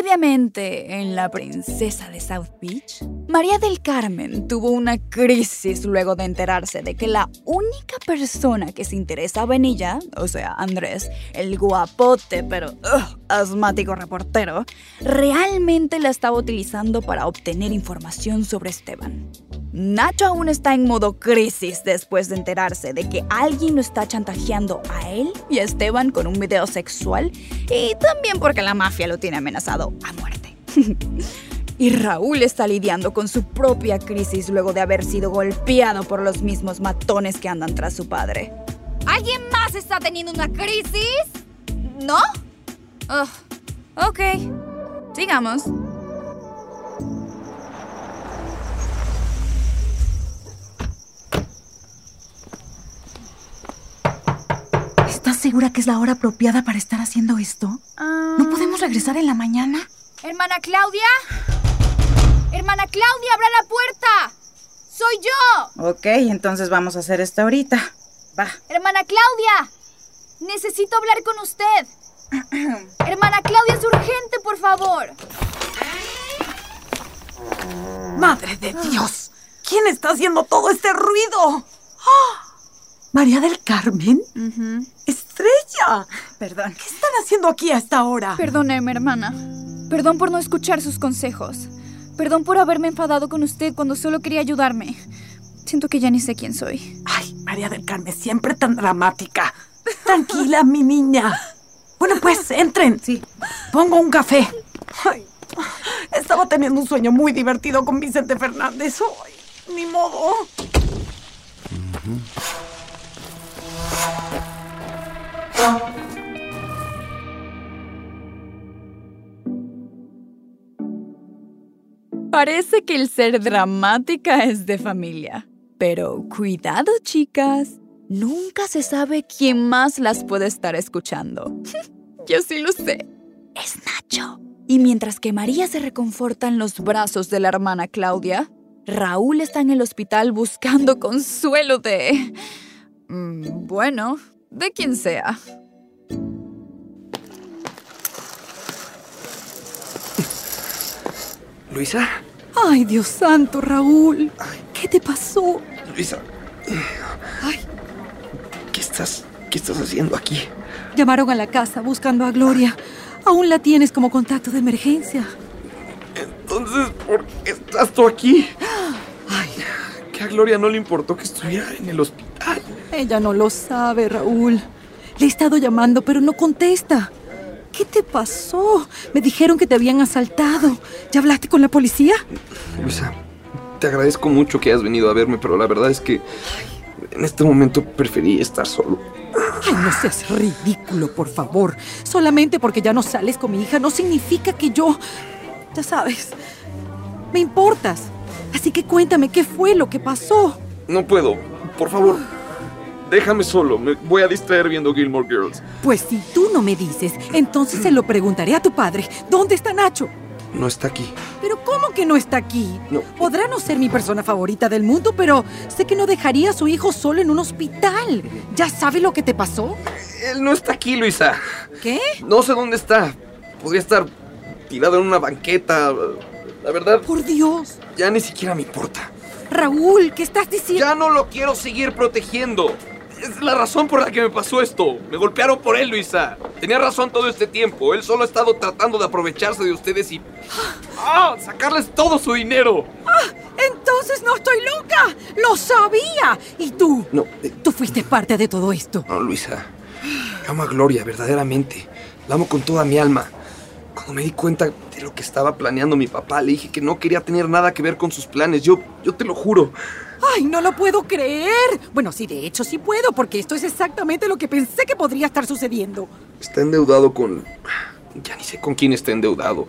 Previamente, en La Princesa de South Beach, María del Carmen tuvo una crisis luego de enterarse de que la única persona que se interesaba en ella, o sea, Andrés, el guapote pero asmático reportero, realmente la estaba utilizando para obtener información sobre Esteban. Nacho aún está en modo crisis después de enterarse de que alguien lo está chantajeando a él y a Esteban con un video sexual y también porque la mafia lo tiene amenazado a muerte. y Raúl está lidiando con su propia crisis luego de haber sido golpeado por los mismos matones que andan tras su padre. ¿Alguien más está teniendo una crisis? ¿No? Ugh, ok, sigamos. Segura que es la hora apropiada para estar haciendo esto? ¿No podemos regresar en la mañana? Hermana Claudia. Hermana Claudia, abra la puerta. Soy yo. Ok, entonces vamos a hacer esto ahorita. Va. Hermana Claudia. Necesito hablar con usted. Hermana Claudia, es urgente, por favor. ¡Madre de Dios! ¿Quién está haciendo todo este ruido? ¡Ah! ¿María del Carmen? Perdón. ¿Qué están haciendo aquí a esta hora? Perdóneme, hermana. Perdón por no escuchar sus consejos. Perdón por haberme enfadado con usted cuando solo quería ayudarme. Siento que ya ni sé quién soy. Ay, María del Carmen, siempre tan dramática. Tranquila, mi niña. Bueno, pues, entren. Sí. Pongo un café. Ay, estaba teniendo un sueño muy divertido con Vicente Fernández. Ay, ni modo. Parece que el ser dramática es de familia. Pero cuidado, chicas. Nunca se sabe quién más las puede estar escuchando. Yo sí lo sé. Es Nacho. Y mientras que María se reconforta en los brazos de la hermana Claudia, Raúl está en el hospital buscando consuelo de... mm, Bueno, de quien sea. Luisa, Ay, Dios santo, Raúl. ¿Qué te pasó? Luisa. ¿Qué estás, qué estás haciendo aquí? Llamaron a la casa buscando a Gloria. Aún la tienes como contacto de emergencia. Entonces, ¿por qué estás tú aquí? Ay, que a Gloria no le importó que estuviera en el hospital. Ella no lo sabe, Raúl. Le he estado llamando, pero no contesta. ¿Qué te pasó? Me dijeron que te habían asaltado. ¿Ya hablaste con la policía? Luisa, te agradezco mucho que hayas venido a verme, pero la verdad es que en este momento preferí estar solo. Ay, no seas ridículo, por favor. Solamente porque ya no sales con mi hija no significa que yo... Ya sabes, me importas. Así que cuéntame qué fue lo que pasó. No puedo, por favor. Déjame solo, me voy a distraer viendo Gilmore Girls. Pues si tú no me dices, entonces se lo preguntaré a tu padre. ¿Dónde está Nacho? No está aquí. Pero ¿cómo que no está aquí? No. Podrá no ser mi persona favorita del mundo, pero sé que no dejaría a su hijo solo en un hospital. ¿Ya sabe lo que te pasó? Él no está aquí, Luisa. ¿Qué? No sé dónde está. Podría estar tirado en una banqueta. La verdad, Por Dios. ya ni siquiera me importa. Raúl, ¿qué estás diciendo? Ya no lo quiero seguir protegiendo. Es la razón por la que me pasó esto. Me golpearon por él, Luisa. Tenía razón todo este tiempo. Él solo ha estado tratando de aprovecharse de ustedes y... ¡Ah! Sacarles todo su dinero. Entonces no estoy loca. Lo sabía. ¿Y tú? No, eh, Tú fuiste parte de todo esto. no, Luisa. Amo a Gloria, verdaderamente. La amo con toda mi alma. Cuando me di cuenta de lo que estaba planeando mi papá, le dije que no quería tener nada que ver con sus planes. Yo, yo te lo juro. ¡Ay, no lo puedo creer! Bueno, sí, de hecho sí puedo, porque esto es exactamente lo que pensé que podría estar sucediendo. Está endeudado con... Ya ni sé con quién está endeudado.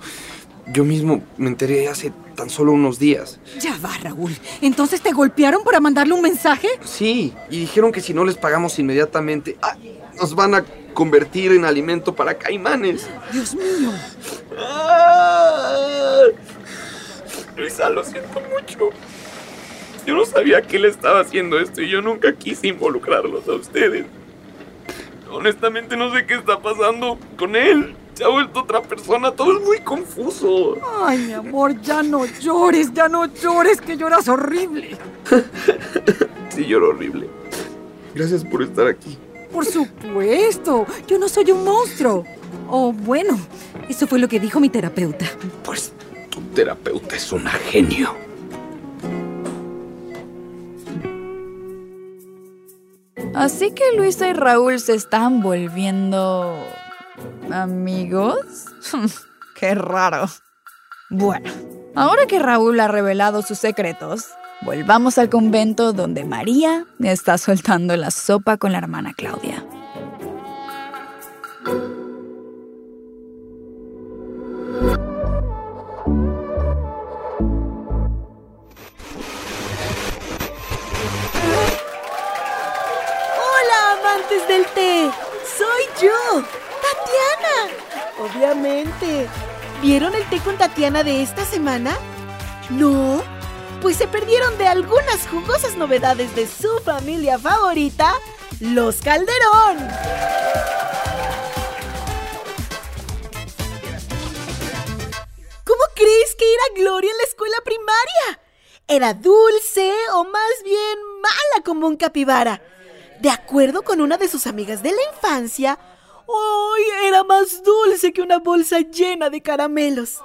Yo mismo me enteré hace tan solo unos días. Ya va, Raúl. ¿Entonces te golpearon para mandarle un mensaje? Sí, y dijeron que si no les pagamos inmediatamente, ah, nos van a convertir en alimento para caimanes. Dios mío. Ah. Luisa, lo siento mucho. Yo no sabía que él estaba haciendo esto y yo nunca quise involucrarlos a ustedes. Honestamente no sé qué está pasando con él. Se ha vuelto otra persona, todo es muy confuso. Ay, mi amor, ya no llores, ya no llores, que lloras horrible. sí, lloro horrible. Gracias por estar aquí. Por supuesto, yo no soy un monstruo. Oh, bueno, eso fue lo que dijo mi terapeuta. Pues tu terapeuta es un genio. Así que Luisa y Raúl se están volviendo... amigos. Qué raro. Bueno, ahora que Raúl ha revelado sus secretos, volvamos al convento donde María está soltando la sopa con la hermana Claudia. Del té. Soy yo, Tatiana. Obviamente. ¿Vieron el té con Tatiana de esta semana? ¿No? Pues se perdieron de algunas jugosas novedades de su familia favorita, los Calderón. ¿Cómo crees que era Gloria en la escuela primaria? Era dulce o más bien mala como un capibara. De acuerdo con una de sus amigas de la infancia, ¡ay! era más dulce que una bolsa llena de caramelos.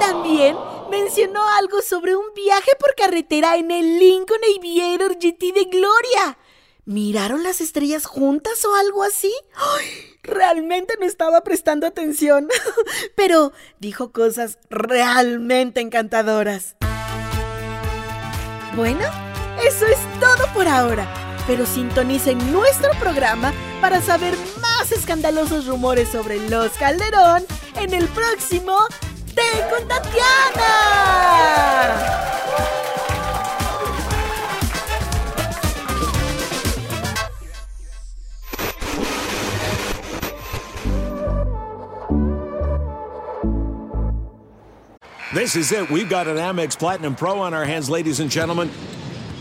También mencionó algo sobre un viaje por carretera en el Lincoln Aviator GT de Gloria. ¿Miraron las estrellas juntas o algo así? Realmente no estaba prestando atención, pero dijo cosas realmente encantadoras. Bueno, eso es todo por ahora pero sintonicen nuestro programa para saber más escandalosos rumores sobre los Calderón en el próximo Té con Tatiana. This is it. We've got an Amex Platinum Pro on our hands, ladies and gentlemen.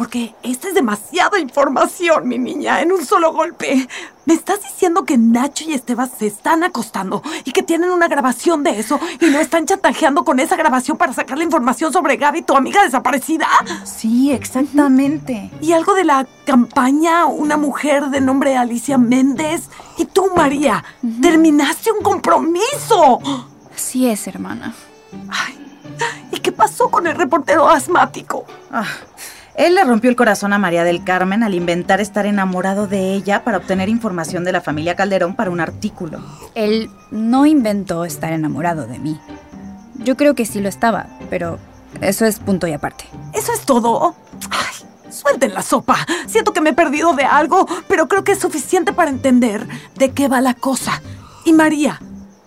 Porque esta es demasiada información, mi niña, en un solo golpe. ¿Me estás diciendo que Nacho y Esteban se están acostando y que tienen una grabación de eso y no están chantajeando con esa grabación para sacar la información sobre Gaby, tu amiga desaparecida? Sí, exactamente. Y algo de la campaña, una mujer de nombre Alicia Méndez. Y tú, María, terminaste un compromiso. Así es, hermana. Ay, ¿y qué pasó con el reportero asmático? Ah. Él le rompió el corazón a María del Carmen al inventar estar enamorado de ella para obtener información de la familia Calderón para un artículo. Él no inventó estar enamorado de mí. Yo creo que sí lo estaba, pero eso es punto y aparte. ¿Eso es todo? Ay, suelten la sopa. Siento que me he perdido de algo, pero creo que es suficiente para entender de qué va la cosa. Y María,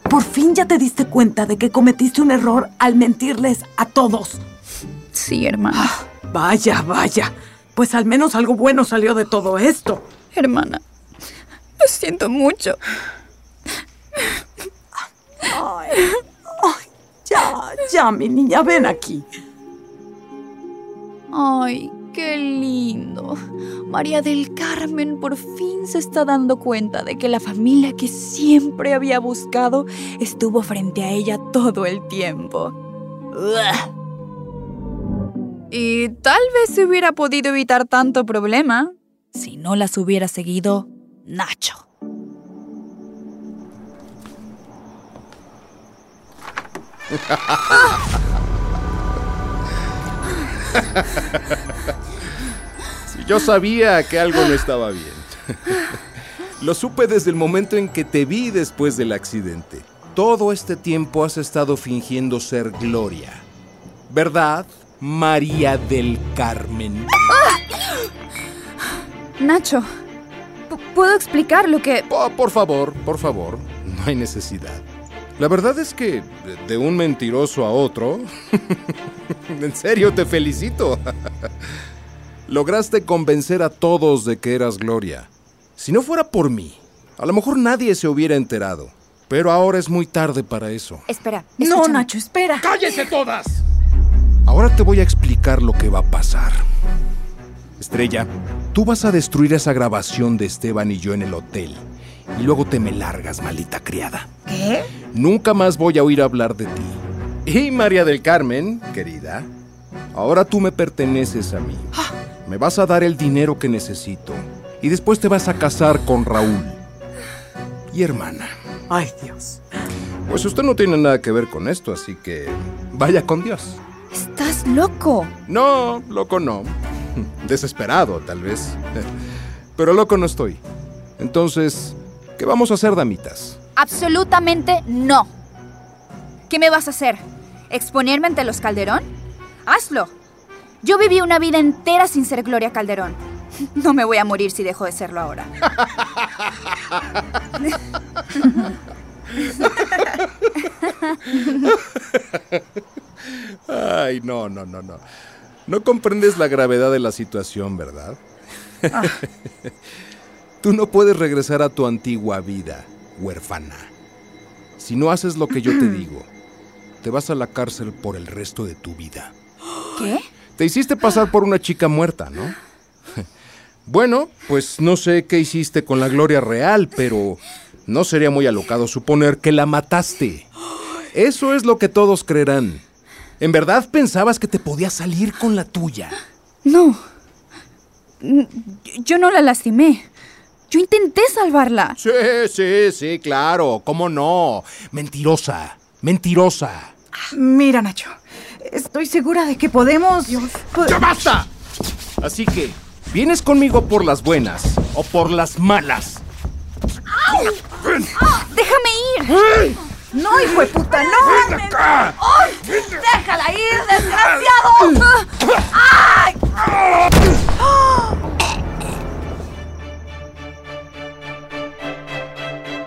por fin ya te diste cuenta de que cometiste un error al mentirles a todos. Sí, hermana. Vaya, vaya. Pues al menos algo bueno salió de todo esto. Hermana, lo siento mucho. Ay, ya, ya, mi niña, ven aquí. Ay, qué lindo. María del Carmen por fin se está dando cuenta de que la familia que siempre había buscado estuvo frente a ella todo el tiempo. Y tal vez se hubiera podido evitar tanto problema si no las hubiera seguido Nacho. Si yo sabía que algo no estaba bien. Lo supe desde el momento en que te vi después del accidente. Todo este tiempo has estado fingiendo ser Gloria. ¿Verdad, María del Carmen? Nacho, p- ¿puedo explicar lo que... Oh, por favor, por favor, no hay necesidad. La verdad es que de- un mentiroso a otro, en serio te felicito. Lograste convencer a todos de que eras Gloria. Si no fuera por mí, a lo mejor nadie se hubiera enterado. Pero ahora es muy tarde para eso. Espera. No. Nacho, espera. ¡Cállense todas! Ahora te voy a explicar lo que va a pasar. Estrella, tú vas a destruir esa grabación de Esteban y yo en el hotel. Y luego te me largas, maldita criada. ¿Qué? Nunca más voy a oír hablar de ti. Y María del Carmen, querida, ahora tú me perteneces a mí. Me vas a dar el dinero que necesito. Y después te vas a casar con Raúl. Y hermana. Ay, Dios. Pues usted no tiene nada que ver con esto, así que vaya con Dios. Estás loco. No, loco no. Desesperado, tal vez. Pero loco no estoy. Entonces, ¿qué vamos a hacer, damitas? Absolutamente no. ¿Qué me vas a hacer? ¿Exponerme ante los Calderón? Hazlo. Yo viví una vida entera sin ser Gloria Calderón. No me voy a morir si dejo de serlo ahora. Ay, no, no, no, no. No comprendes la gravedad de la situación, ¿verdad? Tú no puedes regresar a tu antigua vida, huérfana. Si no haces lo que yo te digo, te vas a la cárcel por el resto de tu vida. ¿Qué? Te hiciste pasar por una chica muerta, ¿no? Bueno, pues no sé qué hiciste con la gloria real, pero no sería muy alocado suponer que la mataste. Eso es lo que todos creerán. ¿En verdad pensabas que te podías salir con la tuya? No. Yo no la lastimé. Yo intenté salvarla. Sí, sí, sí, claro, ¿cómo no? Mentirosa, mentirosa. Mira, Nacho. Estoy segura de que podemos. po- ¡Ya basta! Así que, ¿vienes conmigo por las buenas o por las malas? ¡Déjame ir! No, hijo de puta, no. ¡Déjala ir, desgraciado!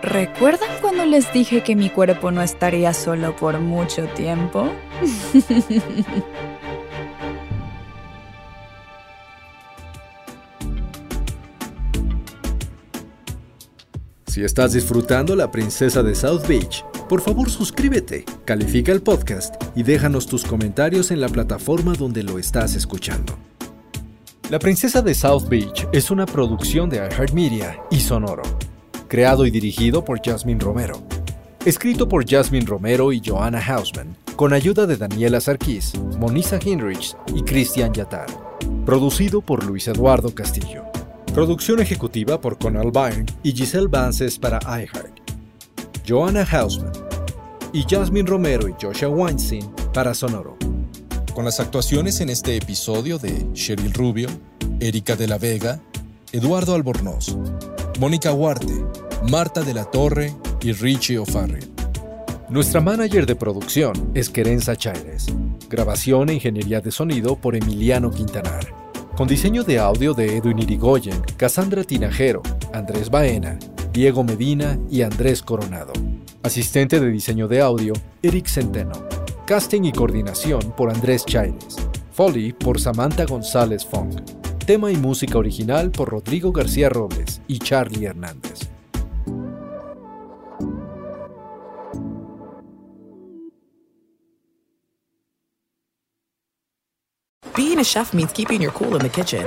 ¿Recuerdan cuando les dije que mi cuerpo no estaría solo por mucho tiempo? Si estás disfrutando La Princesa de South Beach, por favor suscríbete, califica el podcast y déjanos tus comentarios en la plataforma donde lo estás escuchando. La Princesa de South Beach es una producción de iHeartMedia y Sonoro, creado y dirigido por Jasmine Romero. Escrito por Jasmine Romero y Joanna Hausman, con ayuda de Daniela Sarkis, Monisa Hinrichs y Christian Yatar. Producido por Luis Eduardo Castillo. Producción ejecutiva por Conal Byrne y Giselle Vances para iHeart. Joanna Hausman y Jasmine Romero y Joshua Weinstein para Sonoro. Con las actuaciones en este episodio de Cheryl Rubio, Erika de la Vega, Eduardo Albornoz, Mónica Huarte, Marta de la Torre y Richie O'Farrell. Nuestra manager de producción es Querenza Chaires. Grabación e ingeniería de sonido por Emiliano Quintanar. Con diseño de audio de Edwin Irigoyen, Cassandra Tinajero, Andrés Baena, Diego Medina y Andrés Coronado. Asistente de diseño de audio, Eric Centeno. Casting y coordinación por Andrés Chaires. Foley por Samantha González Fong. Tema y música original por Rodrigo García Robles y Charlie Hernández. Being a chef means keeping your cool in the kitchen.